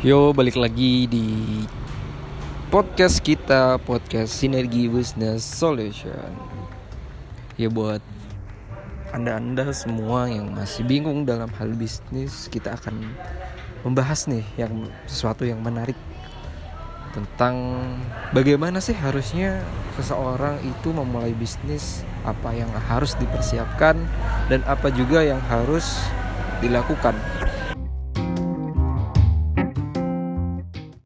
Yo, balik lagi di podcast kita, podcast Sinergi Business Solution. Ya buat anda-anda semua yang masih bingung dalam hal bisnis, kita akan membahas nih yang sesuatu yang menarik tentang bagaimana sih harusnya seseorang itu memulai bisnis, apa yang harus dipersiapkan dan apa juga yang harus dilakukan